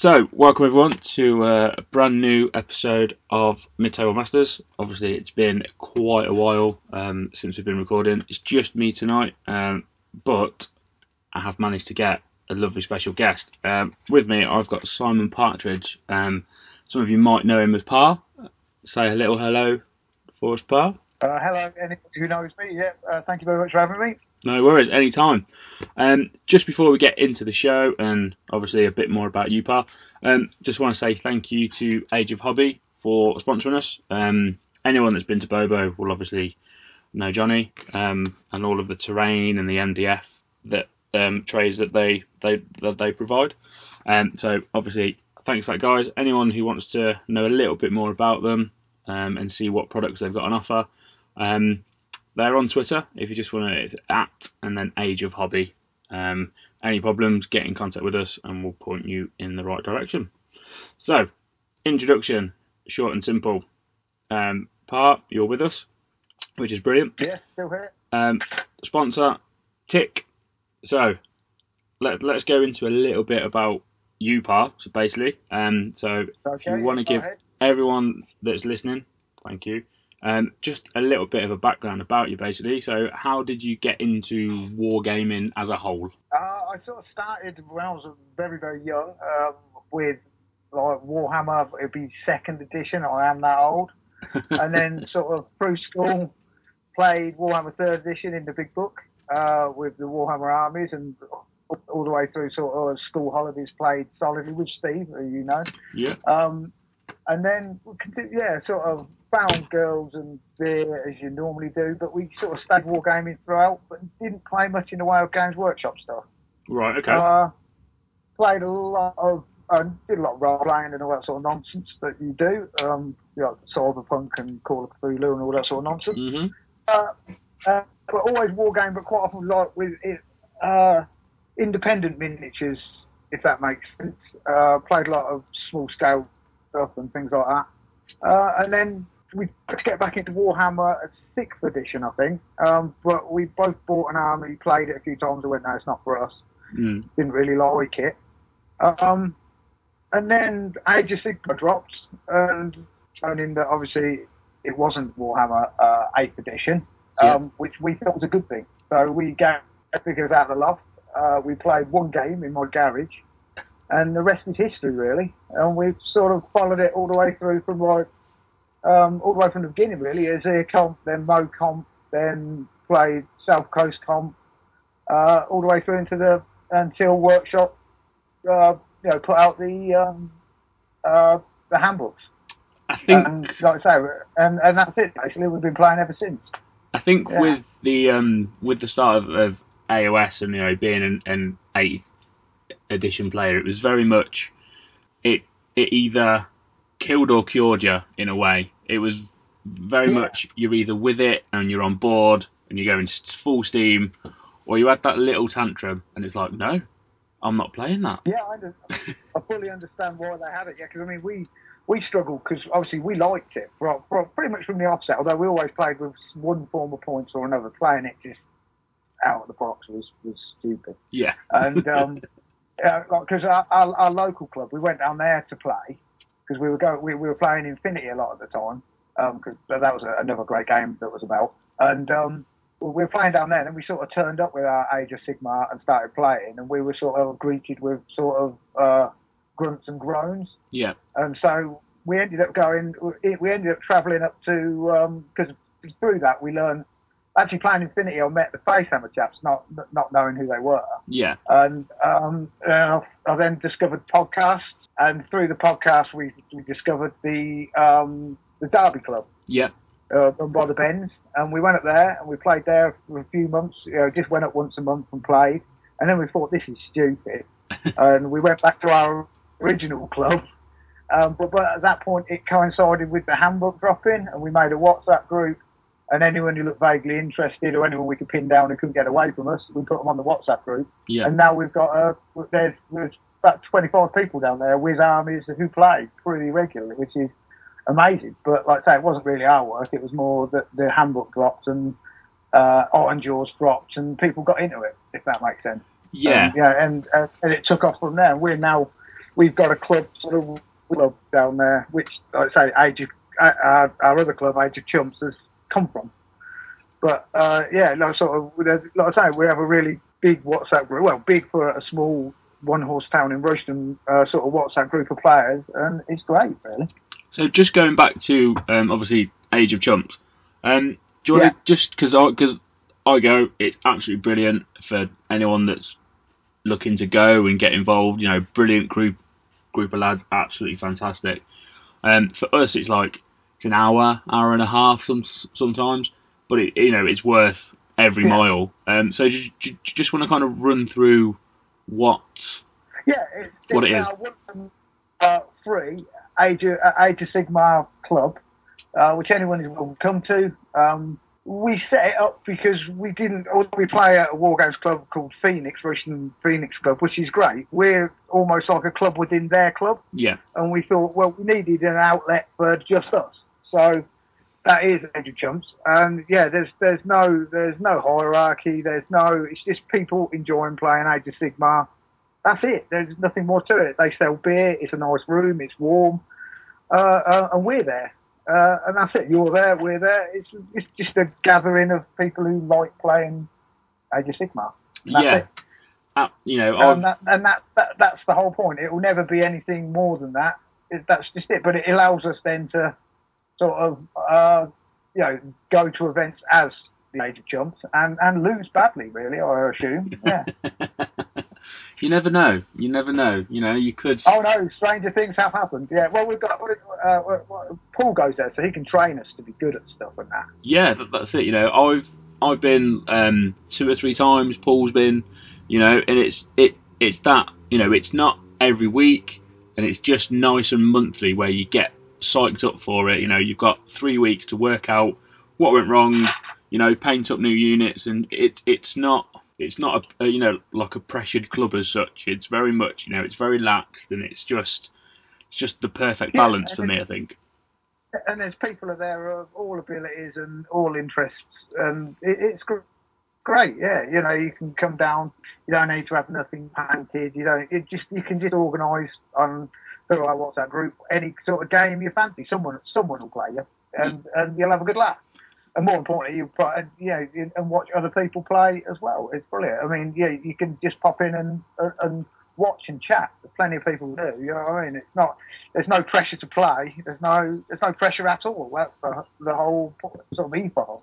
So, welcome everyone to uh, a brand new episode of Mid Table Masters. Obviously, it's been quite a while um, since we've been recording. It's just me tonight, um, but I have managed to get a lovely special guest. Um, with me, I've got Simon Partridge. Um, some of you might know him as Par. Say a little hello for us, Par. Uh, hello, anyone who knows me. Yeah, uh, thank you very much for having me. No worries, anytime. Um, just before we get into the show, and obviously a bit more about you, Pa, um, just want to say thank you to Age of Hobby for sponsoring us. Um, anyone that's been to Bobo will obviously know Johnny um, and all of the terrain and the MDF that um, trays that they they that they provide. Um, so obviously, thanks for that, guys. Anyone who wants to know a little bit more about them and see what products they've got on offer. Um, they're on Twitter if you just want to. It's at and then Age of Hobby. Um, any problems, get in contact with us and we'll point you in the right direction. So, introduction, short and simple. Um, Part, you're with us, which is brilliant. Yeah, still here. Um, sponsor, Tick. So, let, let's go into a little bit about you, Par, so basically. Um, so, Okay, if you want to give ahead. everyone that's listening, thank you, um, just a little bit of a background about you, basically. So, how did you get into wargaming as a whole? Uh, I sort of started when I was very, very young um, with like Warhammer. It'd be second edition. I am that old. and then sort of through school, played Warhammer third edition in the big book uh, with the Warhammer armies, and all the way through sort of school holidays, played solidly with Steve, you know. Yeah. Um, and then, yeah, sort of found girls and beer as you normally do, but we sort of stayed wargaming throughout, but didn't play much in the way of Games Workshop stuff. Right, okay. Uh, played a lot of, uh, did a lot of role playing and all that sort of nonsense that you do, um, you know, Cyberpunk and Call of Cthulhu and all that sort of nonsense. hmm Uh, uh, but always wargame, but quite often like with it, uh, independent miniatures, if that makes sense. Uh, played a lot of small scale stuff and things like that. Uh, and then we to get back into Warhammer sixth edition, I think. Um, but we both bought an army, played it a few times, and went, no, it's not for us. Mm. Didn't really like it. Um, and then Age of Sigmar dropped, and showing that obviously it wasn't Warhammer uh, 8th edition, um, Yeah. which we thought was a good thing. So we got figures out of the loft. Uh, we played one game in my garage, and the rest is history, really. And we've sort of followed it all the way through from like um, all the way from the beginning, really. Azyr comp, then Mo comp, then played South Coast comp, uh, all the way through into the until workshop, uh, you know, put out the um, uh, the handbooks. I think And like I say, and, and that's it. Basically, we've been playing ever since. I think Yeah. with the um, with the start of, of AOS and you know being an, an eighth edition player, it was very much it it either killed or cured you in a way. It was very Yeah. much you're either with it and you're on board and you're going full steam, or you had that little tantrum and it's like no, I'm not playing that. Yeah, I, I fully understand why they had it. Yeah, because I mean, we we struggled because obviously we liked it from pretty much from the offset. Although we always played with one form of points or another, playing it just out of the box was was stupid. Yeah, And um, because our, our, our local club, we went down there to play because we were going, we, we were playing Infinity a lot at the time because that was a, another great game that was about. And um, we were playing down there, and we sort of turned up with our Age of Sigmar and started playing, and we were sort of greeted with sort of uh, grunts and groans. yeah, And so we ended up going, we ended up travelling up to, because through that we learned, actually playing Infinity, I met the Facehammer chaps, not not knowing who they were. yeah, And um, uh, I then discovered podcasts, and through the podcast we, we discovered the um, the Derby Club yeah. uh, run by the Bens, and we went up there and we played there for a few months. You know, just went up once a month and played, and then we thought this is stupid, and we went back to our original club. Um, but, but at that point, it coincided with the handbook dropping, and we made a WhatsApp group. And anyone who looked vaguely interested, or anyone we could pin down who couldn't get away from us, we put them on the WhatsApp group. Yeah, And now we've got uh, there's, there's about 25 people down there with armies who play pretty regularly, which is amazing. But like I say, it wasn't really our work. It was more that the handbook dropped and uh, Ironjawz dropped and people got into it, if that makes sense. yeah. Um, yeah, and, uh, and it took off from there. We're now we've got a club sort of club down there, which like I say, Age of, uh, our, our other club, Age of Chumps, has come from. But uh, yeah, no, sort of, like I say, we have a really big WhatsApp group. Well, big for a small one horse town in Rushden, uh, sort of WhatsApp group of players, and it's great, really. So just going back to um, obviously Age of Chumps, um, do you want to just because I because I go, it's absolutely brilliant for anyone that's looking to go and get involved. You know, brilliant group group of lads, absolutely fantastic. Um, for us, it's like it's an hour, hour and a half some, sometimes, but it, you know it's worth every Yeah. mile. Um, so just, just want to kind of run through what Yeah, it's, What it's it is. uh, free Age of, uh, Age of Sigmar club, uh, which anyone is welcome to come to. Um, we set it up because we didn't. We play at a war games club called Phoenix, Rushden Phoenix Club, which is great. We're almost like a club within their club, yeah and we thought, well, we needed an outlet for just us. So that is Age of Chumps, and yeah, there's there's no there's no hierarchy. There's no. It's just people enjoying playing Age of Sigmar. That's it. There's nothing more to it. They sell beer. It's a nice room. It's warm, uh, uh, and we're there. Uh, and that's it. You're there. We're there. It's it's just a gathering of people who like playing Age of Sigmar. Yeah. it. Uh, you know, And, that, and that, that that's the whole point. It will never be anything more than that. It, that's just it. But it allows us then to sort of uh, you know go to events as the Age of Chumps and and lose badly. Really, I assume. Yeah. you never know. You never know. You know, you could. oh no, stranger things have happened. Yeah. Well, we've got uh, Paul goes there, so he can train us to be good at stuff and that. yeah, that, that's it. You know, I've I've been um, two or three times. Paul's been, you know, and it's it it's that you know it's not every week, and it's just nice and monthly where you get psyched up for it. You know, you've got three weeks to work out what went wrong. You know, paint up new units, and it it's not it's not a, you know like a pressured club as such. It's very much you know it's very laxed, and it's just it's just the perfect balance and for me. I think. and there's people are there of all abilities and all interests, and it, it's gr- great. Yeah, you know, you can come down. You don't need to have nothing painted. You don't. It just you can just organise on the right WhatsApp group any sort of game you fancy. Someone someone will play you, and and you'll have a good laugh. And more importantly, you you know, and watch other people play as well. It's brilliant. I mean, yeah, you can just pop in and and- watch and chat. There's plenty of people do. You know what I mean? It's not. There's no pressure to play. There's no. There's no pressure at all. That's the, the whole sort of ethos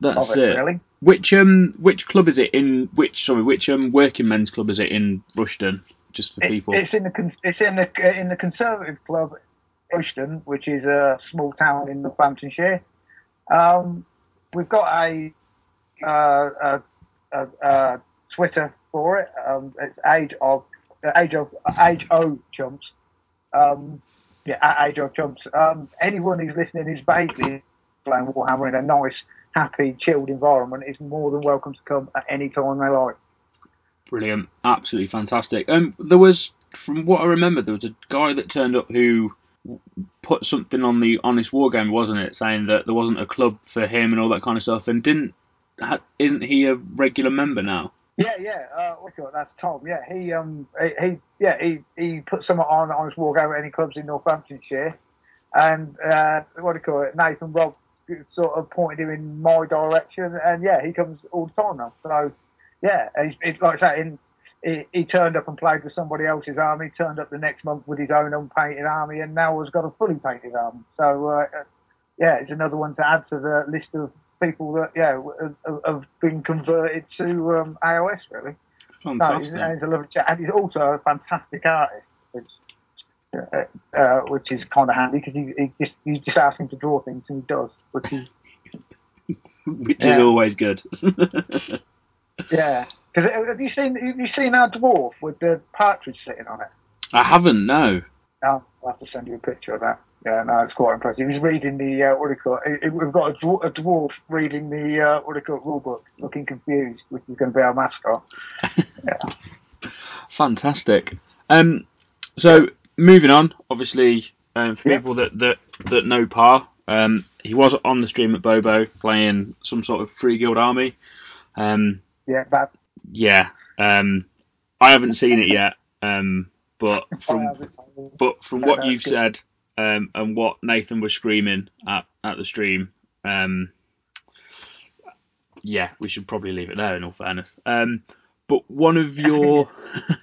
That's of it, really. Which um which club is it in? Which sorry, which um working men's club is it in Rushden? Just for It, people. it's in the it's in the in the Conservative Club, Rushden, which is a small town in Northamptonshire. Um, we've got a, uh, a, a, a Twitter for it. Um, it's Age of uh, Age of Age O Chumps. Um, yeah, at Age of Chumps. Um, anyone who's listening who's vaguely playing Warhammer in a nice, happy, chilled environment is more than welcome to come at any time they like. Brilliant, absolutely fantastic. Um, there was, from what I remember, there was a guy that turned up who put something on the Honest War game, wasn't it, saying that there wasn't a club for him and all that kind of stuff, and didn't, isn't he a regular member now? Yeah, yeah. Uh? That's Tom. Yeah, he um he, he yeah he he put someone on Honest War game at any clubs in Northamptonshire, and uh, what do you call it? Nathan Rob sort of pointed him in my direction, and yeah, he comes all the time now. So yeah, he's, it's like I say, in, he, he turned up and played with somebody else's army, turned up the next month with his own unpainted army, and now has got a fully painted army. So uh, yeah, it's another one to add to the list of people that yeah have, have been converted to um, AOS really. No, he's, Fantastic. he's a lovely chap, and he's also a fantastic artist, which uh, uh, which is kind of handy because he, he just you just ask him to draw things and he does, which is Which is always good. yeah. Because have you seen have you seen our dwarf with the partridge sitting on it? I haven't, no. No, I'll have to send you a picture of that. Yeah, no, it's quite impressive. He's reading the uh, what do you call it? it- We've got a dwarf, a dwarf reading the uh, what do you call it rule book, looking confused, which is going to be our mascot. Yeah. Fantastic. Um, so moving on, obviously, um, for Yeah. people that, that that know Par, um, he was on the stream at Bobo playing some sort of free guild army. Um, Yeah, that yeah, um, I haven't seen it yet. Um, but from but from what you've said um, and what Nathan was screaming at at the stream, um, yeah, we should probably leave it there. In all fairness, um, but one of your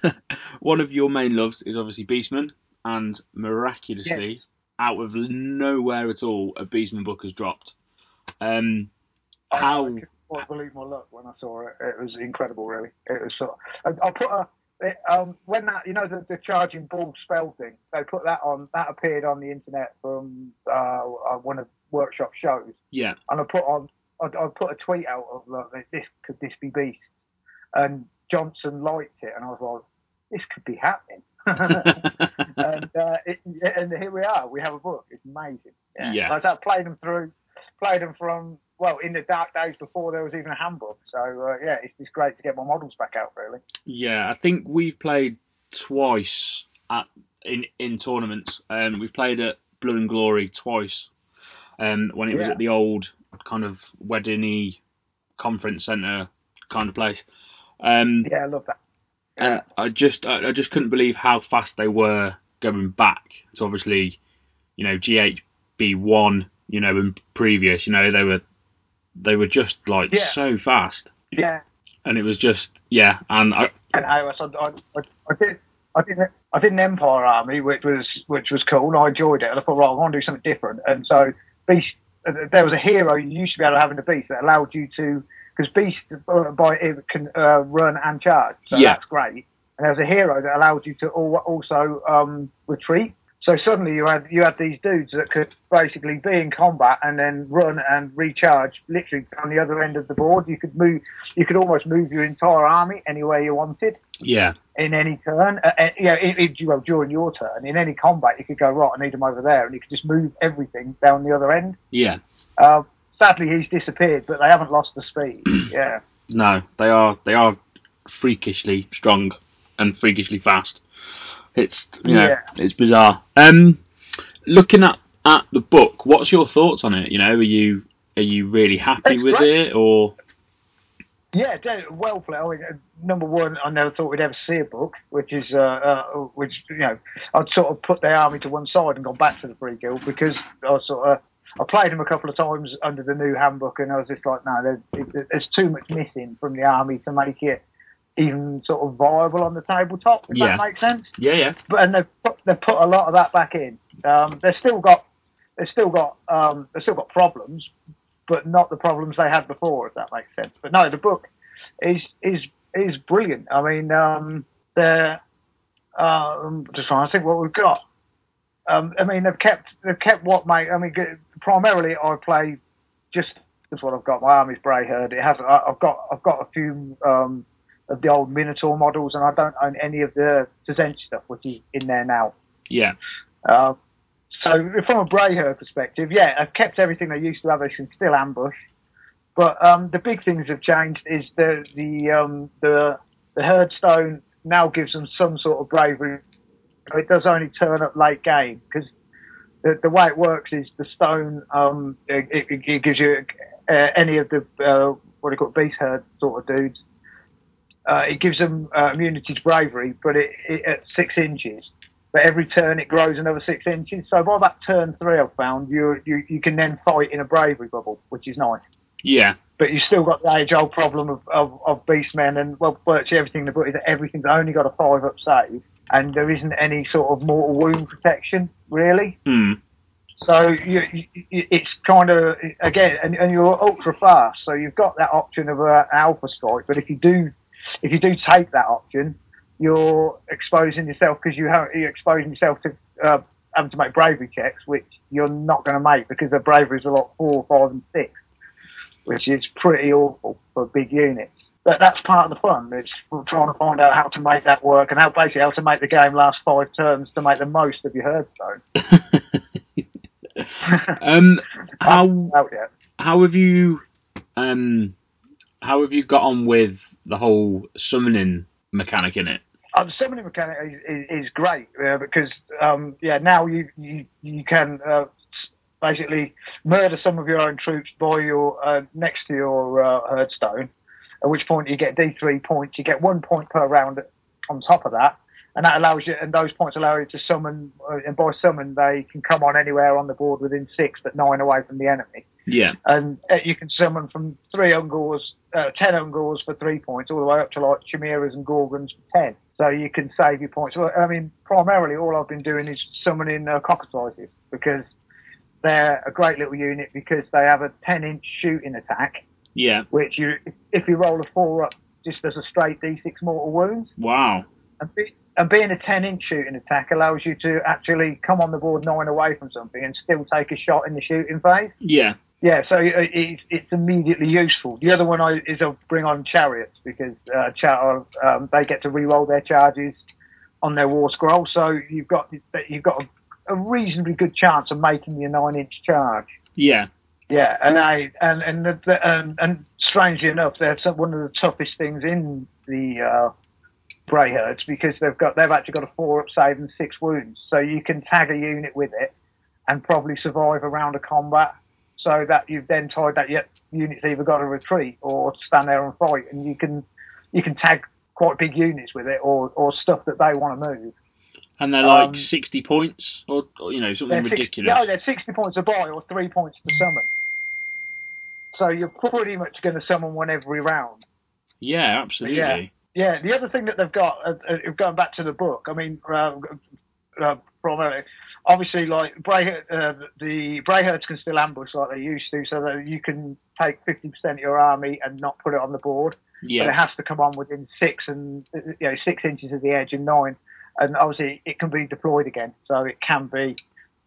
one of your main loves is obviously Beastman, and miraculously, yes. out of nowhere at all, a Beastman book has dropped. Um, how? I believe my luck when I saw it. It was incredible, really. It was sort. Of, I, I put a it, um, when that you know the, the charging ball spell thing, they put that on. That appeared on the internet from uh, one of workshop shows. Yeah. And I put on. I, I put a tweet out of like, this could this be Beast, and Johnson liked it, and I was like, this could be happening. and, uh, it, and here we are. We have a book. It's amazing. Yeah. yeah. Like I played them through, played them from well in the dark days before there was even a handbook. So uh, yeah, it's just great to get my models back out. Really. Yeah, I think we've played twice at in in tournaments. Um, we've played at Blood and Glory twice. Um, when it yeah. was at the old kind of weddingy conference centre kind of place. Um, yeah, I love that. And I just I, I just couldn't believe how fast they were going back. So obviously, you know, GHB one, you know, and previous, you know, they were they were just like yeah. so fast. Yeah. And it was just yeah, and I. And I, was, I, I, I did. I did, I did an Empire Army, which was which was cool. And I enjoyed it, and I thought, right, I want to do something different. And so, Beast, uh, there was a hero you used to be able to have in the Beast that allowed you to, because Beast uh, by it can uh, run and charge, so yeah. that's great. And there was a hero that allowed you to also um, retreat. So suddenly you had you had these dudes that could basically be in combat and then run and recharge literally on the other end of the board. You could move, you could almost move your entire army anywhere you wanted. Yeah. In any turn, uh, uh, yeah, it, it, well, during your turn, in any combat, you could go right. I need them over there, and you could just move everything down the other end. Yeah. Uh, sadly, he's disappeared, but they haven't lost the speed. yeah. No, they are they are freakishly strong and freakishly fast. It's you know, yeah. it's bizarre. Um, looking at at the book, what's your thoughts on it? You know, are you are you really happy it's with great. it or? Yeah, well played. I mean, uh, number one, I never thought we'd ever see a book, which is, uh, uh, which you know, I'd sort of put the army to one side and gone back to the free guild because I sort of, I played them a couple of times under the new handbook, and I was just like, no, there's, there's too much missing from the army to make it even sort of viable on the tabletop. If yeah. that makes sense. Yeah, yeah. But and they've put, they've put a lot of that back in. Um, they've still got they've still got um, they've still got problems, but not the problems they had before. If that makes sense. But no, the book is is is brilliant. I mean, um, they're um, just trying to think what we've got. Um, I mean, they've kept they've kept what mate. I mean, primarily I play just that's what I've got. My army's Brayherd. It has. I've got I've got a few um, of the old Minotaur models, and I don't own any of the Tzeentch stuff, which is in there now. Yeah. Uh, so from a Brayherd perspective, yeah, I've kept everything they used to have. They can still ambush, but um, the big things have changed. Is the the um, the the Herdstone now gives them some sort of bravery. It does only turn up late game because the, the way it works is the stone um, it, it, gives you uh, any of the uh, what do you call it, beast herd sort of dudes uh, it gives them uh, immunity to bravery, but it, it, at six inches. But every turn it grows another six inches. So by that turn three, I've found you you you can then fight in a bravery bubble, which is nice. Yeah. But you've still got the age old problem of, of, of beastmen and well virtually everything in the book is that everything's only got a five up save and there isn't any sort of mortal wound protection really. Mm. So you, you, it's kind of again, and, and, you're ultra fast, so you've got that option of an alpha strike. But if you do if you do take that option, you're exposing yourself because you have, you're exposing yourself to uh, having to make bravery checks, which you're not going to make because the bravery is a lot four, five, and six, which is pretty awful for big units. But that's part of the fun. It's trying to find out how to make that work and how basically how to make the game last five turns to make the most of your herdstone. um, how how have you um, how have you got on with the whole summoning mechanic in it? Uh, the summoning mechanic is, is, is great uh, because um, yeah now you you, you can uh, basically murder some of your own troops by your uh, next to your uh, herdstone, at which point you get D3 points. You get one point per round on top of that, and that allows you, and those points allow you to summon, uh, and by summon they can come on anywhere on the board within six, but nine away from the enemy. Yeah. And uh, you can summon from three Ungors, uh, ten Ungors for three points, all the way up to like Chimeras and Ghorgons for ten. So you can save your points. Well, I mean, primarily all I've been doing is summoning uh, cockatrices because they're a great little unit because they have a 10 inch shooting attack, Yeah. which you, if you roll a four up, just does a straight d6 mortal wounds. Wow. And, be, and being a 10 inch shooting attack allows you to actually come on the board nine away from something and still take a shot in the shooting phase. Yeah. Yeah, so it- it's, it's immediately useful. The other one I, is I'll bring on chariots because uh, char- um, they get to re-roll their charges on their war scroll. So you've got you've got a, a reasonably good chance of making your nine-inch charge. Yeah. Yeah, and I and and the, the, and, and strangely enough, they're some- one of the toughest things in the uh, Brayherds because they've got they've actually got a four-up save and six wounds, so you can tag a unit with it and probably survive a round of combat. So that you've then tied that yet unit's either got to retreat or stand there and fight, and you can you can tag quite big units with it or or stuff that they want to move. And they're like Um, 60 points or, or, you know, something ridiculous. yeah, they're 60 points to buy or three points to summon. So you're pretty much going to summon one every round. Yeah, absolutely. Yeah. Yeah, the other thing that they've got, uh, uh, going back to the book, I mean, uh, uh, from obviously like Bray, uh, the Brayherds can still ambush like they used to, so that you can take 50% of your army and not put it on the board. Yeah. But it has to come on within six and uh, you know six inches of the edge and nine, and obviously it can be deployed again, so it can be.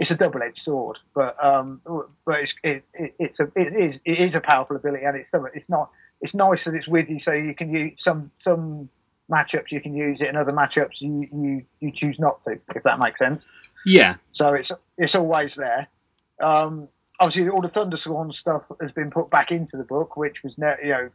It's a double-edged sword, but um, but it's it, it, it's a it is it is a powerful ability, and it's it's not it's nice that it's with you, so you can use some some matchups you can use it, and other matchups you you you choose not to, if that makes sense. Yeah. So it's it's always there. Um, obviously, all the Thunderscorn stuff has been put back into the book, which was ne- you know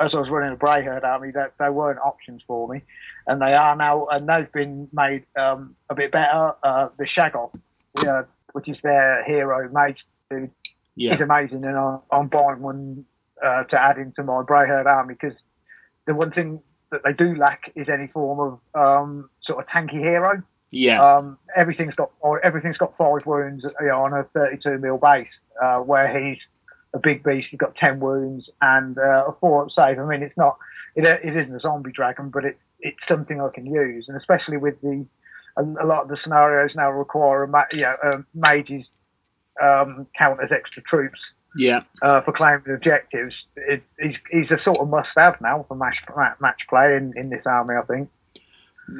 as I was running a Brayherd army, that they weren't options for me, and they are now, and they've been made um, a bit better. Uh, the Shaggoth, yeah, which is their hero mage, dude, Yeah. is amazing, and I'm, I'm buying one uh, to add into my Brayherd army because the one thing that they do lack is any form of um, sort of tanky hero. Yeah. Um, everything's got or everything's got five wounds you know, on a 32 mil base, uh, where he's a big beast. He's got 10 wounds and uh, a four up save. I mean, it's not it, it isn't a zombie dragon, but it, it's something I can use, and especially with the a, a lot of the scenarios now require a ma- you know, um, mages um, count as extra troops yeah. uh, for claiming objectives. It, he's, he's a sort of must-have now for match match play in, in this army, I think.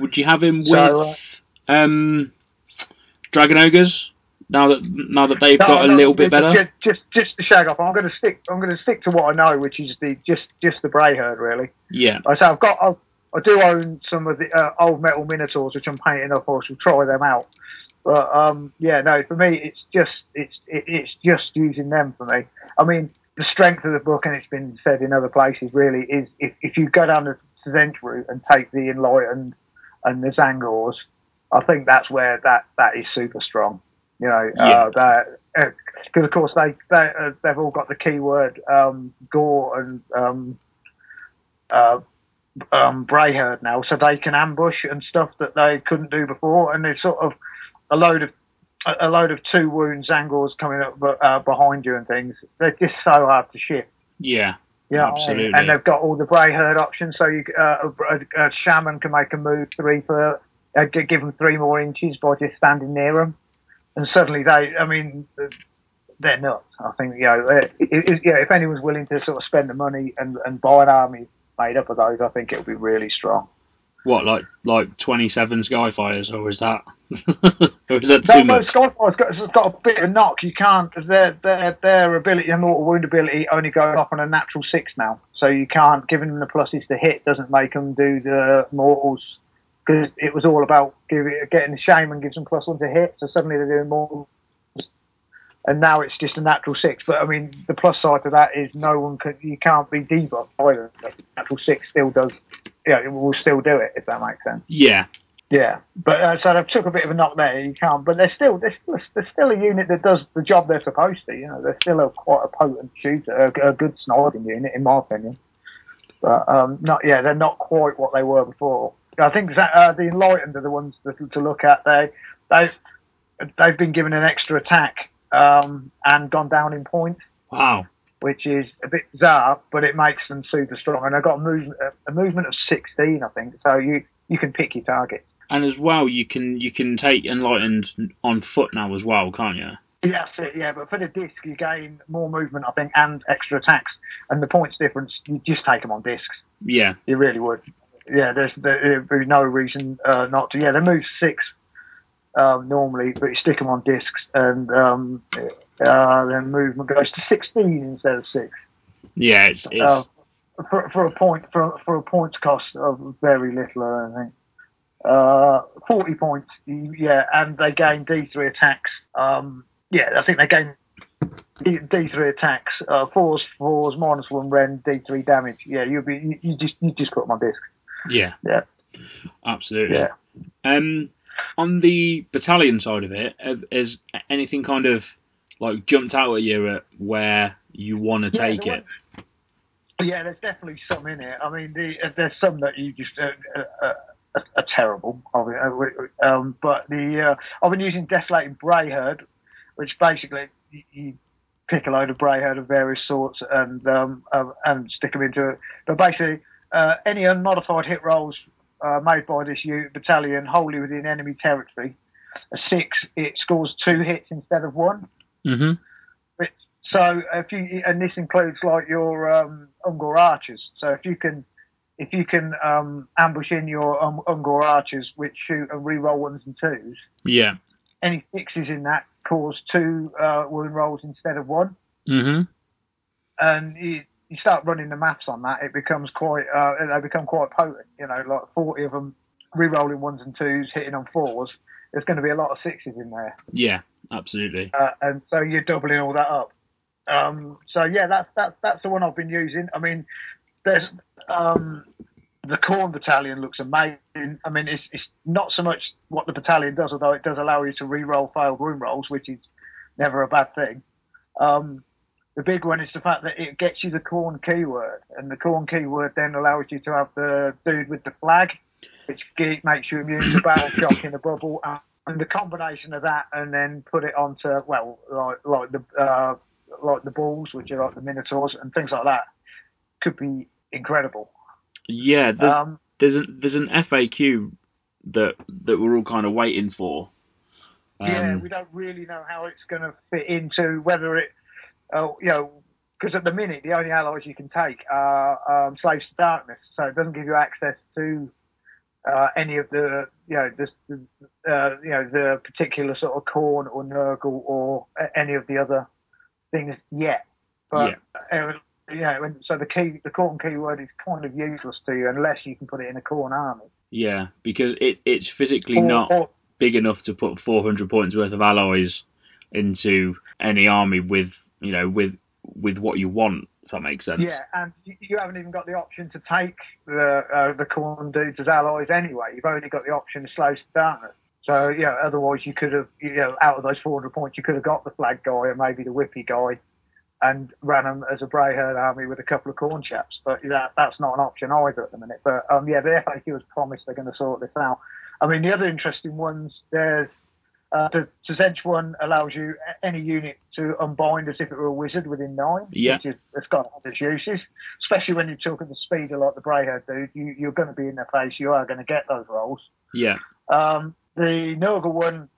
Would you have him with So, uh, um, Dragon Ogres now that now that they've No, got a no, little bit better? Just, just, just to shag off. I'm going to stick. I'm going to stick to what I know, which is the just, just the Brayherd, really. Yeah. I say I've got. i I do own some of the uh, old metal minotaurs, which I'm painting up. I shall try them out. But um, yeah, no, for me, it's just, it's, it, it's just using them for me. I mean, the strength of the book, and it's been said in other places, really is if, if you go down the Tzeentch route and take the Enlightened and the Tzaangors, I think that's where that, that is super strong. You know, Yeah. uh, that because of course they they uh, they've all got the keyword um, gore and um, uh, um, Brayherd now, so they can ambush and stuff that they couldn't do before, and it's sort of a load of a load of two wounds angles coming up uh, behind you and things. They're just so hard to shift. Yeah. You know what I mean? Absolutely. And they've got all the Brayherd options, so you, uh, a, a, a shaman can make a move three for, uh, gi- give them three more inches by just standing near them. And suddenly they, I mean, they're nuts. I think, you know, it, it, yeah, if anyone's willing to sort of spend the money and, and buy an army made up of those, I think it'll be really strong. What like like twenty seven Skyfires or is that or is that No, too no, much? Skyfire's got, it's got a bit of a knock. You can't, their, their, their ability, and mortal wound ability only goes off on a natural six now. So you can't, giving them the pluses to hit doesn't make them do the mortals. Because it was all about giving, getting the shaman gives them plus one to hit, so suddenly they're doing more. And now it's just a natural six. But I mean, the plus side to that is no one can, you can't be debuffed either. Natural six still does, yeah, it will still do it, if that makes sense. Yeah. Yeah, but uh, so they've took a bit of a knock there. You can't, but they're still they're still, they're still a unit that does the job they're supposed to. You know, they're still a quite a potent shooter, a, a good sniping unit, in my opinion. But um, not yeah, they're not quite what they were before. I think that, uh, the enlightened are the ones to, to look at. They they they've been given an extra attack um, and gone down in points. Wow. Which is a bit bizarre, but it makes them super strong. And they've got a movement, a movement of 16, I think. So you, you can pick your target. And as well, you can you can take enlightened on foot now as well, can't you? Yeah, that's it. Yeah, but for the disc, you gain more movement, I think, and extra attacks. And the points difference, you just take them on discs. Yeah, you really would. Yeah, there's there'd be no reason uh, not to. Yeah, they move six um, normally, but you stick them on discs, and um, uh, then movement goes to 16 instead of six. Yeah, it's, it's... Uh, for, for a point for for a points cost of very little, I think. Uh, 40 points, yeah, and they gain D3 attacks. Um, yeah, I think they gain D, 3 attacks. Uh, fours, fours, minus one rend, D3 damage. Yeah, you'll be you, you just you just put them on disc. Yeah. Yeah. Absolutely. Yeah. Um, on the battalion side of it, has anything kind of like jumped out at you at where you want to yeah, take it? yeah, there's definitely some in it. I mean, the, there's some that you just uh, uh, uh, are terrible. Um, but the uh, I've been using Desolating Brayherd, which basically you, you pick a load of Brayherd of various sorts and um, uh, and stick them into it. But basically, uh, any unmodified hit rolls uh, made by this unit, battalion wholly within enemy territory. A six, it scores two hits instead of one. Mm-hmm. But, so if you and this includes like your um, Ungor archers. So if you can if you can um, ambush in your um, Ungor archers, which shoot and re-roll ones and twos. Yeah. Any sixes in that cause two uh, wound rolls instead of one. Mm-hmm. And you, you start running the maths on that, it becomes quite, uh, they become quite potent. You know, like 40 of them re-rolling ones and twos, hitting on fours. There's going to be a lot of sixes in there. Yeah, absolutely. Uh, and so you're doubling all that up. Um, so yeah, that's that's that's the one I've been using. I mean, there's um, the Khorne Battalion looks amazing. I mean, it's it's not so much what the battalion does, although it does allow you to re-roll failed room rolls, which is never a bad thing. Um, the big one is the fact that it gets you the Khorne keyword, and the Khorne keyword then allows you to have the dude with the flag, which makes you immune to battle shock in the bubble, and the combination of that, and then put it onto well, like like the uh, like the balls, which are like the minotaurs and things like that, could be incredible. Yeah, there's um, there's, a, there's an FAQ that that we're all kind of waiting for. Um, yeah, we don't really know how it's going to fit into whether it uh, you know, because at the minute the only allies you can take are um, slaves to darkness, so it doesn't give you access to uh, any of the you know the, uh, you know the particular sort of Khorne or Nurgle or any of the other things yet. But yeah. You know, and so the key the Khorne keyword is kind of useless to you unless you can put it in a Khorne army. Yeah, because it it's physically or, not or, big enough to put 400 points worth of alloys into any army with you know, with with what you want. If that makes sense. Yeah, and you haven't even got the option to take the uh, the Khorne dudes as allies anyway. You've only got the option to slow darkness. So yeah, otherwise you could have, you know, out of those 400 points, you could have got the flag guy or maybe the whippy guy, and ran them as a Brayherd army with a couple of Khorne chaps. But that that's not an option either at the minute. But um, yeah, the FAQ has promised they're going to sort this out. I mean, the other interesting ones, there's uh, the Tzeentch one allows you any unit to unbind as if it were a wizard within nine. Yeah. Which is, it's got its uses, especially when you're talking the speeder like the Brayherd dude. You, you're going to be in their face. You are going to get those rolls. Yeah. Um, the Nurgle one,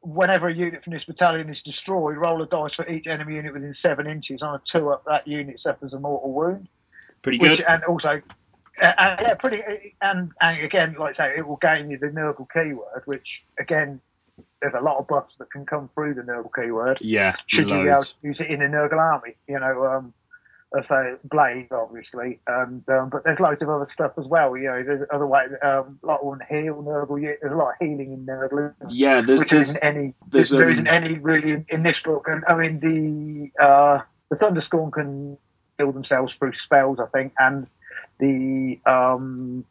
whenever a unit from this battalion is destroyed, roll a dice for each enemy unit within seven inches. On a two up, that unit suffers a mortal wound. Pretty good. Which, and also, uh, yeah, pretty. And, and again, like I say, it will gain you the Nurgle keyword, which again there's a lot of buffs that can come through the Nurgle keyword. Yeah, should loads. you be able to use it in a Nurgle army? You know, um, say blade obviously, and um, but there's loads of other stuff as well. You know, there's other ways. Um, a lot of heal Nurgle. There's a lot of healing in Nurgle. Yeah, there's, which there's, isn't any. There's, there isn't any really in, in, this book. And I mean the uh, the Thunderscorn can heal themselves through spells, I think, and the um,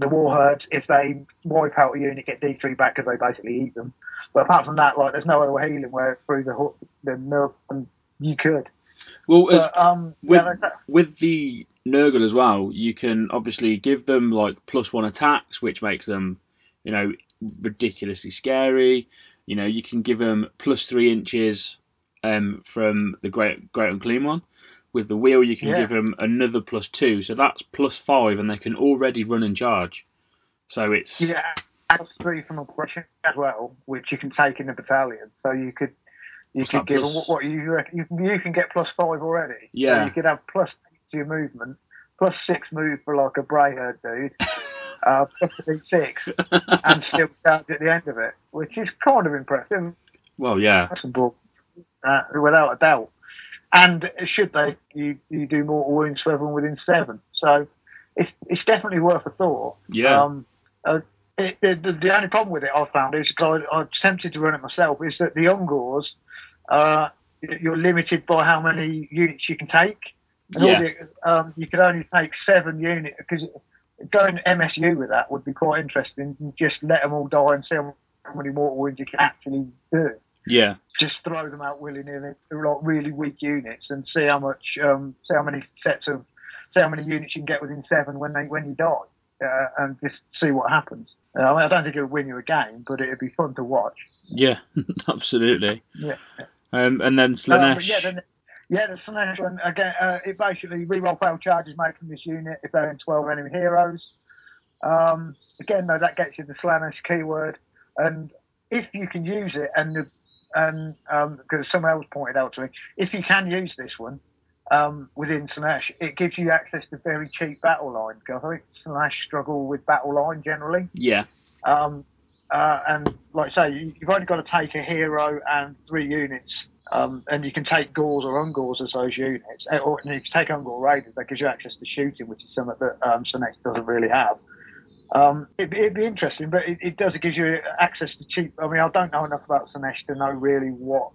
the Warherds, if they wipe out a unit, get D3 back because they basically eat them. But apart from that, like there's no other healing where through the the nerve you could. Well, but, um, with yeah, with the Nurgle as well, you can obviously give them like plus one attacks, which makes them, you know, ridiculously scary. You know, you can give them plus three inches um, from the Great Great Unclean One. With the wheel, you can Yeah. give them another plus two, so that's plus five, and they can already run and charge. So it's Yeah, three from aggression as well, which you can take in the battalion. So you could you What's could give plus- them what, what you reckon you can, you can get plus five already. Yeah. So you could have plus to your movement, plus six move for like a Brayherd dude, uh, plus six, and still charge at the end of it, which is kind of impressive. well, yeah, uh, without a doubt. And should they, you, you do mortal wounds for everyone within seven. So it's it's definitely worth a thought. yeah, Um, uh, it, the, the, the only problem with it I found is 'cause I, I'm tempted to run it myself. Is that the Ungors, uh, you're limited by how many units you can take. And Yeah. all the, um, you can only take seven units because going MSU with that would be quite interesting. Just let them all die and see how many mortal wounds you can actually do. Yeah, Just throw them out willy nilly. They're like really weak units and see how much, um, see how many sets of, see how many units you can get within seven when they when you die, uh, and just see what happens. Uh, I, mean, I don't think it would win you a game, but it'd be fun to watch. yeah, absolutely. Yeah. Um, and then Uh, Slaanesh, but yeah, then, yeah, the Slaanesh one again. Uh, it basically reroll fail charges made from this unit if they're in 12 enemy heroes. Um, again, though, that gets you the Slaanesh keyword, and if you can use it, and the, and because someone else pointed out to me, if you can use this one um, within Slaanesh, it gives you access to very cheap battle line. 'cause I think Slaanesh struggle with battle line generally. yeah, Um, uh, and like I say, you- you've only got to take a hero and three units, um, and you can take Gors or Ungors as those units. Uh, Or you take Ungor Raiders, that gives you access to shooting, which is something that um, Sinex doesn't really have. Um, it'd, be- it'd be interesting, but it, it does. It gives you access to cheap. I mean, I don't know enough about Slaanesh to know really what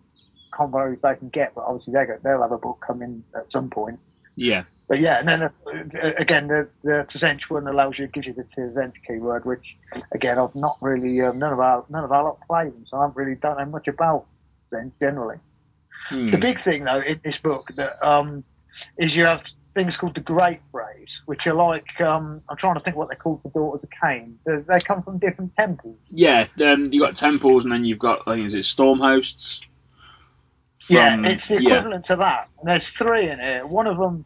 combos they can get, but obviously they go, they'll have a book coming at some point. yeah, But yeah, and then uh, again, the the Tzeentch one allows you, gives you the Tzeentch keyword, which again I've not really um, none of our none of our lot play them, so I haven't really don't know much about Tzeentch generally. Hmm. The big thing though in this book that um, is you have things called the Great Braves, which are like um, I'm trying to think what they're called The Daughters of Khaine. They, they come from different temples. yeah. Um, you got temples, and then you've got I think is it storm hosts. Yeah, it's the yeah, equivalent to that. And there's three in here. One of them,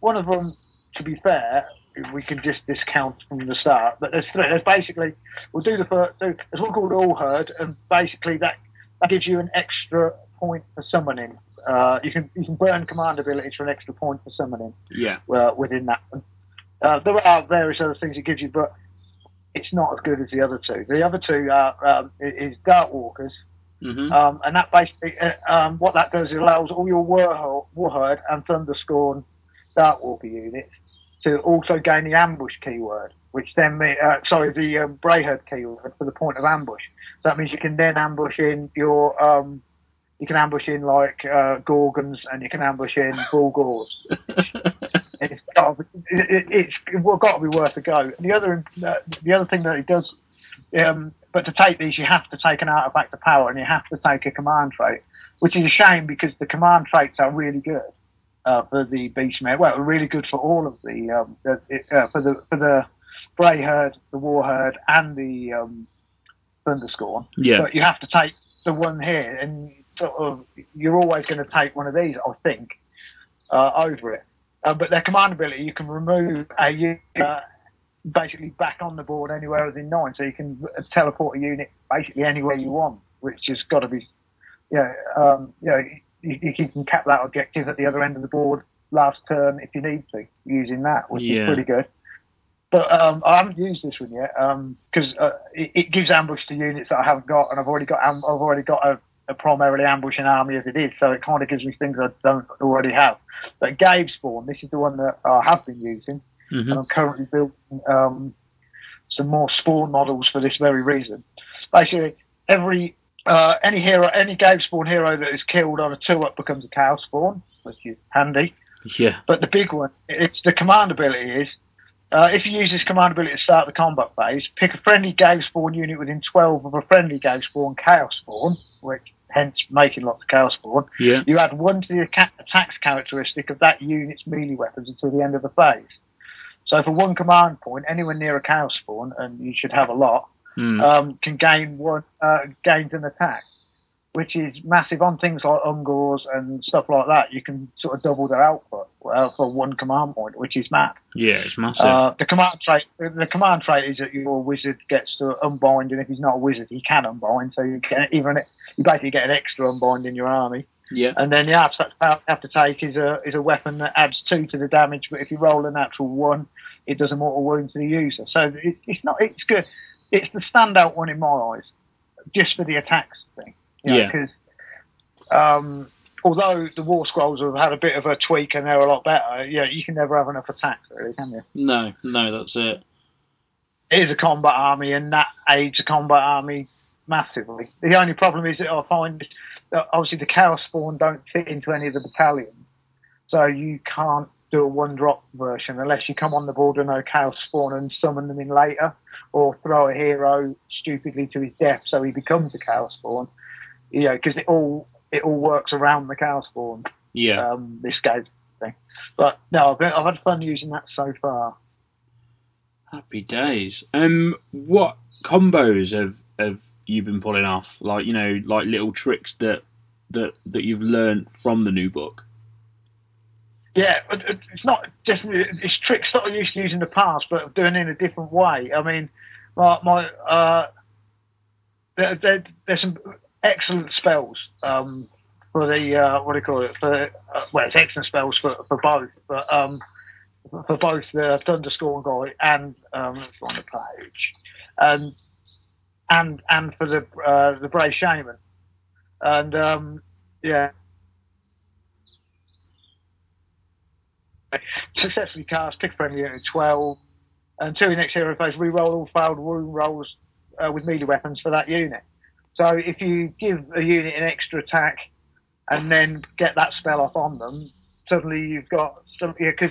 one of them, to be fair, we can just discount from the start. But there's three. There's basically we'll do the first. So there's one called Allherd, and basically that that gives you an extra point for summoning. Uh, you can you can burn command abilities for an extra point for summoning yeah, uh, within that one. Uh, there are various other things it gives you, but it's not as good as the other two. The other two are, um, is Darkwalkers, hmm um, and that basically, uh, um, what that does, is allows all your Warherd, Warherd and Thunderscorn Darkwalker units to also gain the ambush keyword, which then, me- uh, sorry, the um, Brayherd keyword for the point of ambush. So that means you can then ambush in your, um, you can ambush in like uh, Ghorgons and you can ambush in Bullgors. it's got to be, it, it, it's got to be worth a go. And the other uh, the other thing that it does, um, but to take these, you have to take an artifact of power and you have to take a command trait, which is a shame because the command traits are really good uh, for the Beastmen. Well, really good for all of the, um, the uh, for the for the Brayherd, the War Herd, and the um, Thunderscorn. yeah, But you have to take the one here, and sort of you're always going to take one of these, I think, uh, over it. Uh, but their command ability, you can remove a unit uh, basically back on the board anywhere within nine, so you can teleport a unit basically anywhere you want, which has got to be, you know, um, you know, you, you can cap that objective at the other end of the board last turn if you need to using that, which Yeah. is pretty good. But um, I haven't used this one yet because uh, it, it gives ambush to units that I haven't got, and I've already got I've already got a, a primarily ambushing army as it is, so it kind of gives me things I don't already have. But Gavespawn, this is the one that I have been using, hmm and I'm currently building um, some more spawn models for this very reason. Basically, every uh, any hero, any Gavespawn hero that is killed on a two up becomes a cow spawn, which is handy. yeah, But the big one, it's the command ability is, uh, if you use this command ability to start the combat phase, pick a friendly Gavespawn unit within 12 of a friendly Gavespawn Chaos Spawn, which hence making lots of chaos spawn. Yeah. You add one to the attacks characteristic of that unit's melee weapons until the end of the phase. So for one command point, anyone near a chaos spawn, and you should have a lot, Mm. um, can gain one uh, gains an attack, which is massive on things like Ungors and stuff like that. You can sort of double their output uh, for one command point, which is mad. yeah, it's massive. Uh, the command trait, the command trait is that your wizard gets to unbind, and if he's not a wizard, he can unbind. So you get even you basically get an extra unbind in your army. yeah. And then the abstract power you have to take is a is a weapon that adds two to the damage, but if you roll a natural one, it does a mortal wound to the user. So it, it's not it's good. It's the standout one in my eyes, just for the attacks thing. You know, Yeah. Because um, although the war scrolls have had a bit of a tweak and they're a lot better, yeah, you can never have enough attacks, really, can you? No, no, that's it. It is a combat army, and that aids a combat army massively. The only problem is that I find that obviously the Chaos Spawn don't fit into any of the battalions, so you can't do a one drop version unless you come on the board and no Chaos Spawn and summon them in later, or throw a hero stupidly to his death so he becomes a Chaos Spawn. You know, because it all it all works around the Chaos Spawn. Yeah. Um, this game thing, but no, I've, been, I've had fun using that so far. Happy days. Um, what combos have have you been pulling off? Like you know, like little tricks that that that you've learned from the new book. Yeah, it's not just it's tricks that I used to use in the past, but doing it in a different way. I mean, my, my uh, there, there, there's some excellent spells um, for the uh, what do you call it? For uh, well, it's excellent spells for, for both, but um, for both the Thunderscorn guy and um, on the page, and and and for the uh, the Bray Shaman, and um, yeah. successfully cast, pick a friendly unit of 12, until your next hero phase, re-roll all failed wound rolls uh, with melee weapons for that unit. So if you give a unit an extra attack and then get that spell off on them, suddenly you've got some, because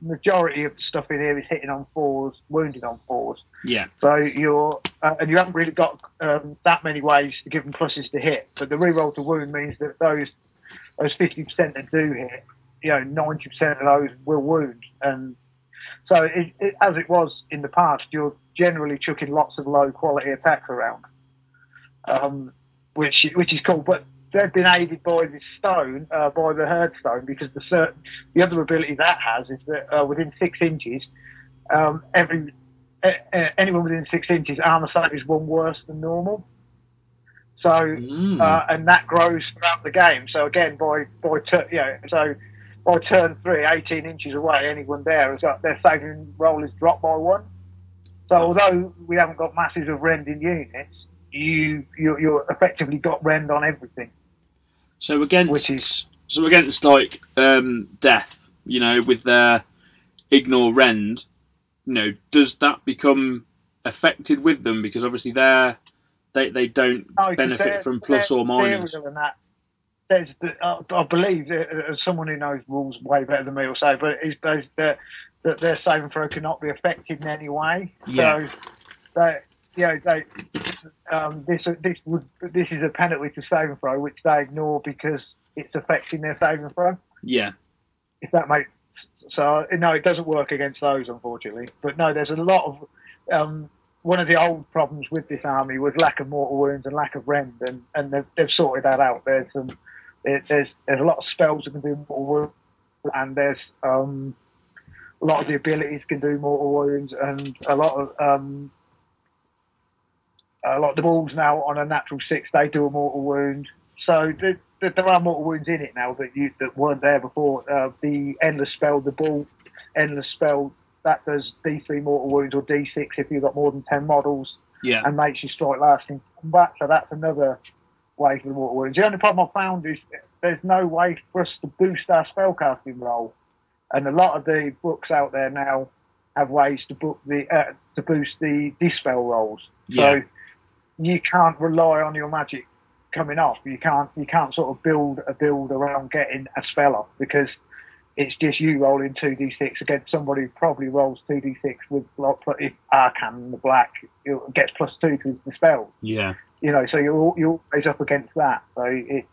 majority of the stuff in here is hitting on fours, wounded on fours. Yeah. So you're, uh, and you haven't really got um, that many ways to give them pluses to hit. But the reroll to wound means that those those 50% that do hit, you know, 90% of those will wound. And so, it, it, as it was in the past, you're generally chucking lots of low quality attacks around, um, which which is cool. But they've been aided by the stone, uh, by the herd stone, because the the other ability that has is that uh, within six inches, um, every uh, anyone within six inches armor save is one worse than normal. So Mm. uh, and that grows throughout the game. So again, by by tur- you know, so by turn three, 18 inches away, anyone there has got their saving roll is dropped by one. So although we haven't got masses of rending units, you you you're effectively got rend on everything. So against Which is- so against like um, death, you know, with their ignore rend, you know, does that become affected with them because obviously they're they they don't No, benefit from plus or minus. that. There's the, uh, I believe, uh, as someone who knows rules way better than me will say, but it's there's that that their saving throw cannot be affected in any way. Yeah. So, they, you know, they, um, this this would this is a penalty to saving throw, which they ignore because it's affecting their saving throw. Yeah, If that makes so, no, it doesn't work against those, unfortunately. But no, there's a lot of um, one of the old problems with this army was lack of mortal wounds and lack of rend, and, and they've, they've sorted that out. There's some there, there's there's a lot of spells that can do mortal wounds, and there's um, a lot of the abilities can do mortal wounds, and a lot of um, lot of the balls now on a natural six they do a mortal wound. So there, there there are mortal wounds in it now that you that weren't there before. Uh, the endless spell, the ball endless spell that does D3 mortal wounds or D6 if you've got more than 10 models yeah, and makes you strike lasting combat. So that's another way for the mortal wounds. The only problem I found is there's no way for us to boost our spellcasting roll, and a lot of the books out there now have ways to book the uh, to boost the dispel rolls. Yeah. You can't rely on your magic coming off. You can't you can't sort of build a build around getting a spell off because it's just you rolling two d six against somebody who probably rolls two d six with like if Arkhan the black it gets plus two to his spell. yeah, you know, so you're you're always up against that. So it's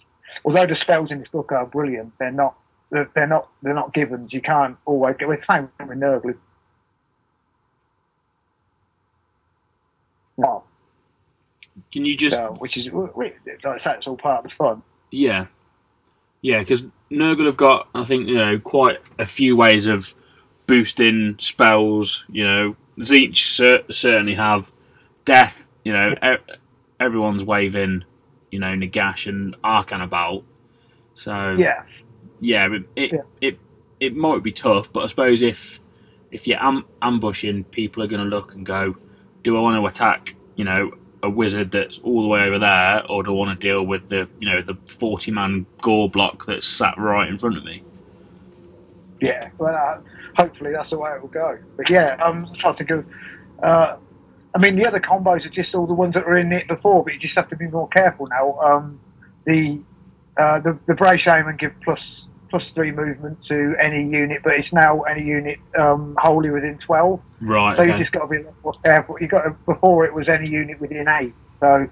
although the spells in this book are brilliant, they're not they're, they're not they're not givens. You can't always get. We're same with Nurgle. Can you just so, which is like it's all part of the fun. Yeah, yeah, because Nurgle have got, I think, you know, quite a few ways of boosting spells. You know, Tzeentch cer- certainly have death. You know, e- everyone's waving, you know, Nagash and Arkhan about. So Yeah, yeah, it it, Yeah. it it might be tough, but I suppose if if you're am- ambushing, people are going to look and go, do I want to attack, you know, a wizard that's all the way over there, or do I want to deal with the, you know, the 40 man Gor block that's sat right in front of me? yeah. Well, uh, hopefully that's the way it will go. But yeah, I'm trying to go. Uh, I mean, the other combos are just all the ones that were in it before, but you just have to be more careful now. Um, the uh, the the Bray Shaman give plus plus three movement to any unit, but it's now any unit um, wholly within twelve. Right. So you just got to be a little more careful. You got to, before it was any unit within eight, so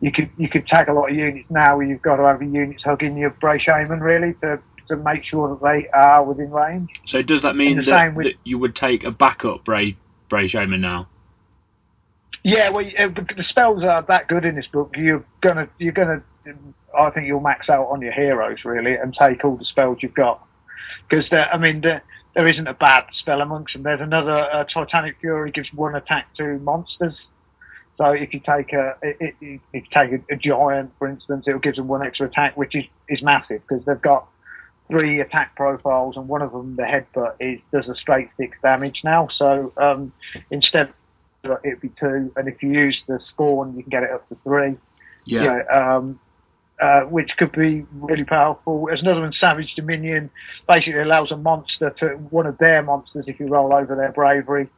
you could you could tag a lot of units now. Where you've got to have your units hugging your Bray Shaman really to to make sure that they are within range. So does that mean that, with- that you would take a backup Bray Bray Shaman now? Yeah, well, uh, the the spells are that good in this book. You're gonna, you're gonna. I think you'll max out on your heroes really, and take all the spells you've got. Because I mean, there, there isn't a bad spell amongst them. There's another uh, Titanic Fury gives one attack to monsters. So if you take a, if you take a, a giant, for instance, it'll give them one extra attack, which is is massive because they've got three attack profiles, and one of them, the headbutt, is does a straight six damage now. So um, instead it'd be two, and if you use the scorn, you can get it up to three. Yeah. You know, um, uh, which could be really powerful. There's another one, Savage Dominion, basically allows a monster to one of their monsters, if you roll over their bravery,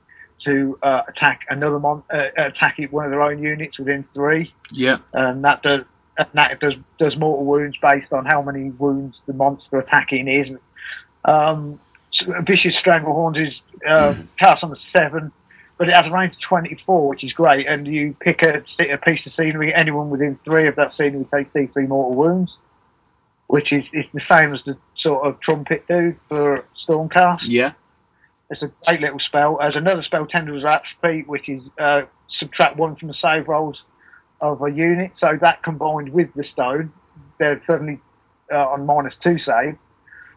to uh, attack another mon- uh, attack one of their own units within three, Yeah. and that does and that does does mortal wounds based on how many wounds the monster attacking is. Um, so Vicious Stranglethorns is uh, cast on the seven, but it has a range of 24, which is great. And you pick a, a piece of scenery, anyone within three of that scenery takes D3 mortal wounds, which is, is the same as the sort of trumpet do for Stormcast. Yeah. It's a great little spell. There's another spell, Tendrils Atrophy, which is uh, subtract one from the save rolls of a unit. So that combined with the stone, they're suddenly uh, on minus two save,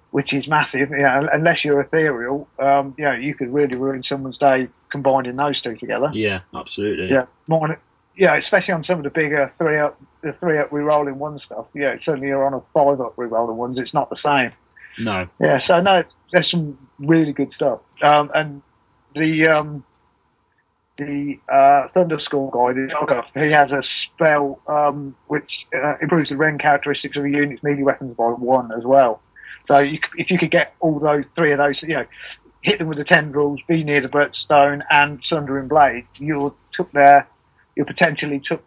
which is massive. You know, unless you're ethereal, um, you know, you could really ruin someone's day combining those two together. Yeah. Absolutely. Yeah, mine, yeah, especially on some of the bigger three up, the three up re-rolling one stuff. Yeah, certainly you're on a five up re-rolling ones. It's not the same. No. Yeah, so no, there's some really good stuff. Um, and the um, the uh, Thunderscorn guy, the Dogger, he has a spell um, which uh, improves the rend characteristics of a unit's melee weapons by one as well. So you, if you could get all those three of those, you know, hit them with the tendrils, be near the birchstone, and sundering blade, you took their, you potentially took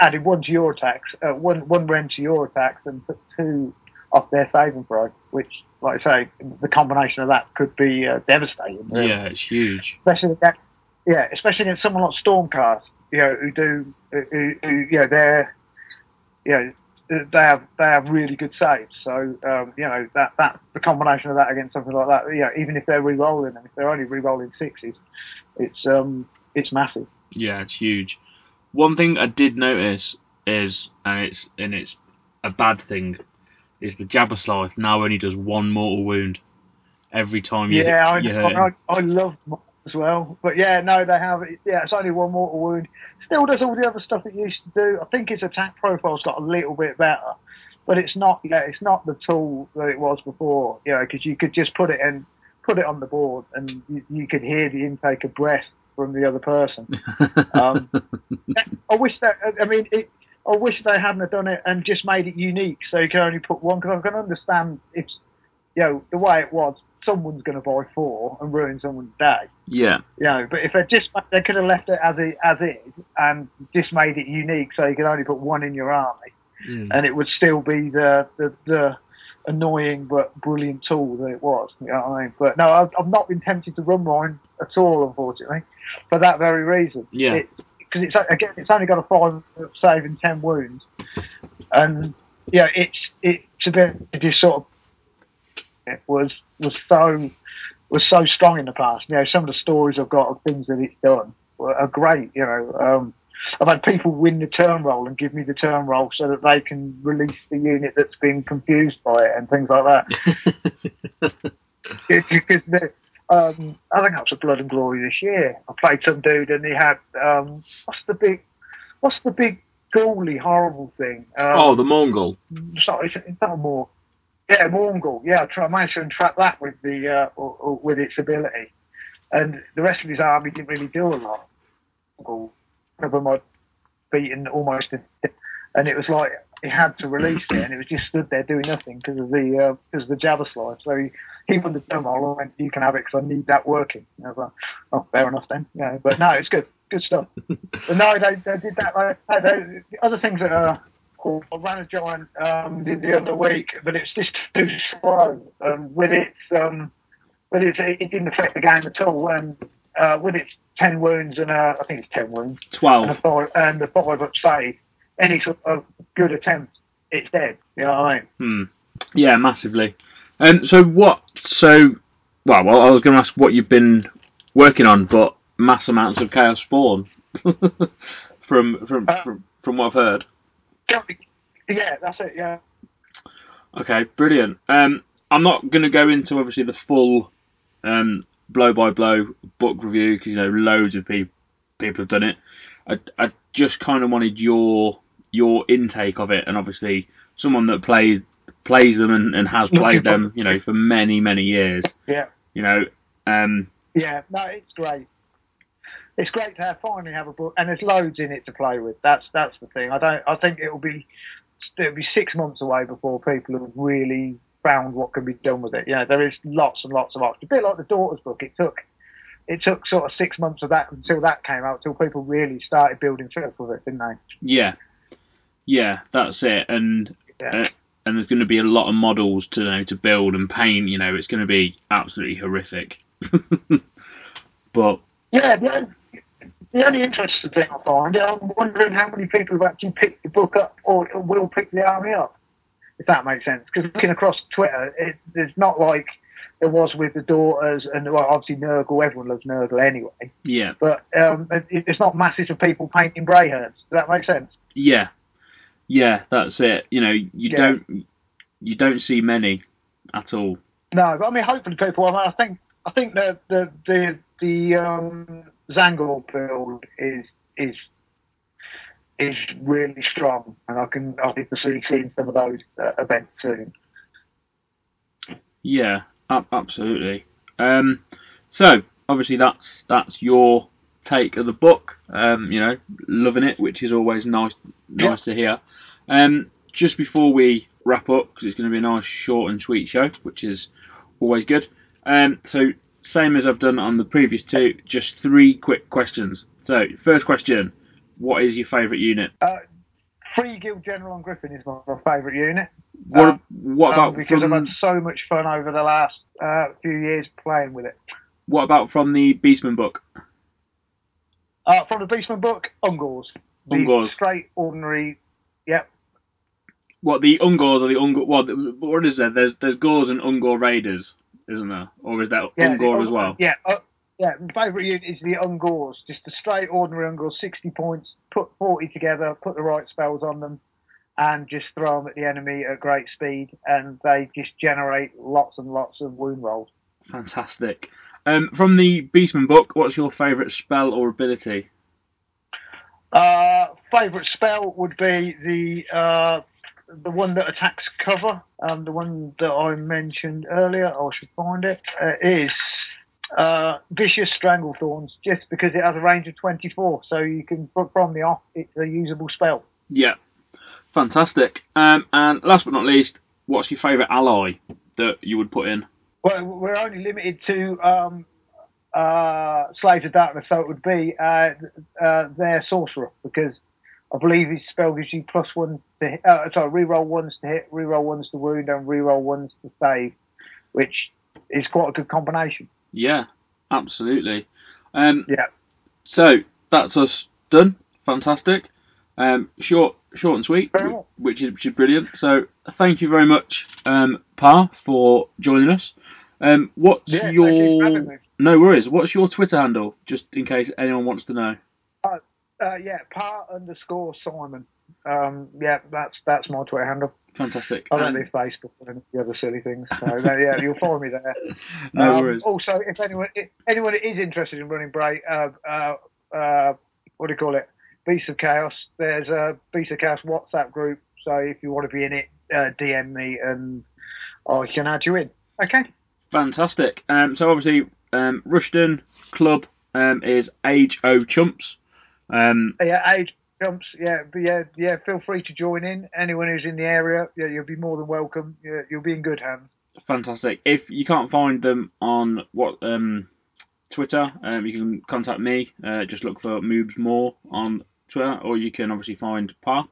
added one to your attacks, uh, one one rend to your attacks, and put two off their saving throw, which, like I say, the combination of that could be uh, devastating. really. Yeah. It's huge. Especially against, yeah, especially against someone like Stormcast, you know, who do, who, who you know, they're, you know, they have they have really good saves. So um, you know that that the combination of that against something like that, you know, even if they're re-rolling and if they're only re-rolling sixes, it's um it's massive. Yeah, it's huge. One thing I did notice is, and it's and it's a bad thing, is the Jabberslith now only does one mortal wound every time you Yeah, I, hit, you hurt him. I, I love as well. But yeah, no, they have. Yeah, it's only one mortal wound. Still does all the other stuff it used to do. I think its attack profile's got a little bit better, but it's not. Yeah, it's not the tool that it was before. You know, because you could just put it in, put it on the board, and you, you could hear the intake of breath from the other person. Um, I wish that. I mean, it, I wish they hadn't have done it and just made it unique, so you can only put one. Because I can understand if, you know, the way it was, someone's going to buy four and ruin someone's day. yeah, You know, but if they just they could have left it as it as is and just made it unique, so you could only put one in your army, Mm. and it would still be the the, the annoying but brilliant tool that it was. You know what I mean? But no, I've, I've not been tempted to run mine at all, unfortunately, for that very reason. Yeah. It, because it's again it's only got a five save and ten wounds, and yeah, it's it's a bit it just sort of it was was so was so strong in the past. You know, some of the stories I've got of things that it's done are great. You know, um, I've had people win the turn roll and give me the turn roll so that they can release the unit that's been confused by it and things like that. because the, um, I think that was a Blood and Glory this year. I played some dude and he had um, what's the big what's the big ghouly horrible thing? Um, oh, the Mourngul. Sorry, it's, not more. Mourngul. Yeah, I, try, I managed to entrap that with the uh, or, or with its ability, and the rest of his army didn't really do a lot. Mourngul, of them I'd beaten almost, and it was like he had to release it, and it was just stood there doing nothing because of the uh, because of the Jabberslith. So he, he won the turn roll and went, "You can have it because I need that working." And I was like, "Oh, fair enough then." Yeah, but no, it's good, good stuff. but no, they, they did that. Like, they, the other things that are I ran a giant um, the, the other week, but it's just too slow. Um, with its um, with its, it didn't affect the game at all. And uh, with its ten wounds and uh, I think it's ten wounds, Twelve. and a five and the five up save, any sort of good attempt, it's dead. You know what I mean? Hmm. Yeah, massively. Um, so what? So, well, well I was going to ask what you've been working on, but mass amounts of chaos spawn from from, Uh, from from what I've heard. Yeah, that's it. Yeah. Okay, brilliant. Um, I'm not going to go into obviously the full um, blow by blow book review because you know loads of people people have done it. I, I just kind of wanted your your intake of it, and obviously someone that plays plays them and, and has played them, you know, for many many years. Yeah. You know, um, Yeah, no, it's great. It's great to have finally have a book, and there's loads in it to play with. That's that's the thing. I don't. I think it'll be it'll be six months away before people have really found what can be done with it. You know, there is lots and lots of options. A bit like the daughter's book. It took it took sort of six months of that until that came out, until people really started building stuff with it, didn't they? yeah, yeah, that's it. And Yeah. uh, and there's going to be a lot of models to you know to build and paint. You know, it's going to be absolutely horrific. but Yeah, the only, the only interesting thing I find, I'm wondering how many people have actually picked the book up or will pick the army up, if that makes sense. Because looking across Twitter, it, it's not like there was with the daughters and well, obviously Nurgle. Everyone loves Nurgle anyway, yeah, but um, it, it's not masses of people painting Brayherds. Does that make sense? Yeah, yeah, that's it. You know, you Yeah. don't you don't see many at all. No, but I mean, hopefully people. I, mean, I think I think the the the the um, Tzaangor build is is is really strong, and I can I to see seeing some of those uh, events soon. Yeah, ab- absolutely. Um, so obviously that's that's your take of the book. Um, you know, loving it, which is always nice nice to hear. Um, just before we wrap up, because it's going to be a nice short and sweet show, which is always good. Um, so same as I've done on the previous two, just three quick questions. So first question: What is your favourite unit? Uh, Free Guild General on Griffin is my, my favourite unit. What Um, what um, about because I've had so much fun over the last uh, few years playing with it. what about from the Beastman book? Uh, from the Beastman book, Ungors. The Ungors. Straight, ordinary. Yep. What the Ungors or the Ungor? What what is there? There's there's Gors and Ungor Raiders, isn't there? Or is that Yeah, Ungor as well? Yeah, uh, yeah. My favourite unit is the Ungors. Just the straight ordinary Ungors, 60 points, put 40 together, put the right spells on them, and just throw them at the enemy at great speed, and they just generate lots and lots of wound rolls. Fantastic. Um, from the Beastman book, what's your favourite spell or ability? Uh, favourite spell would be the uh, the one that attacks cover. Um, the one that I mentioned earlier. I should find it. Uh, is uh, vicious stranglethorns, just because it has a range of 24, so you can put from the off. It's a usable spell. Yeah, fantastic. Um, and last but not least, what's your favourite ally that you would put in? Well, we're only limited to um, uh, Slaves of Darkness, so it would be uh, uh, their sorcerer because I believe his spell gives you plus one to hit, uh, sorry, reroll ones to hit, reroll ones to wound, and reroll ones to save, which is quite a good combination. Yeah, absolutely. Um, Yeah. So that's us done. fantastic. Um, short, short and sweet, well. which is which is brilliant. So thank you very much, um, Pa, for joining us. Um, what's Yeah, thank you your no worries? What's your Twitter handle, just in case anyone wants to know? Uh, yeah, par underscore Simon. Um, yeah, that's that's my Twitter handle. Fantastic. I don't And- do Facebook of the other silly things. So yeah, you'll find me there. no Um, worries. Also, if anyone if anyone is interested in running break, uh, uh, uh, what do you call it? Beast of Chaos. There's a Beast of Chaos WhatsApp group. So if you want to be in it, uh, DM me and I can add you in. Okay. Fantastic. Um, so obviously, um, Rushden Club um, is Age O Chumps. Um, Yeah, age jumps. Yeah, but yeah, yeah. Feel free to join in. Anyone who's in the area, yeah, you'll be more than welcome. Yeah, you'll be in good hands. fantastic. If you can't find them on what um, Twitter, um, you can contact me. Uh, just look for Moobs More on Twitter, or you can obviously find Pa.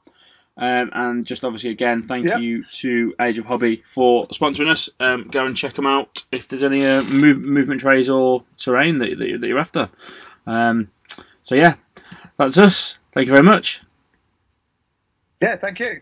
Um, and just obviously again, thank Yep. you to Age of Hobby for sponsoring us. Um, go and check them out if there's any uh, move, movement trays or terrain that, that, that you're after. Um, so yeah, that's us. Thank you very much. Yeah, thank you.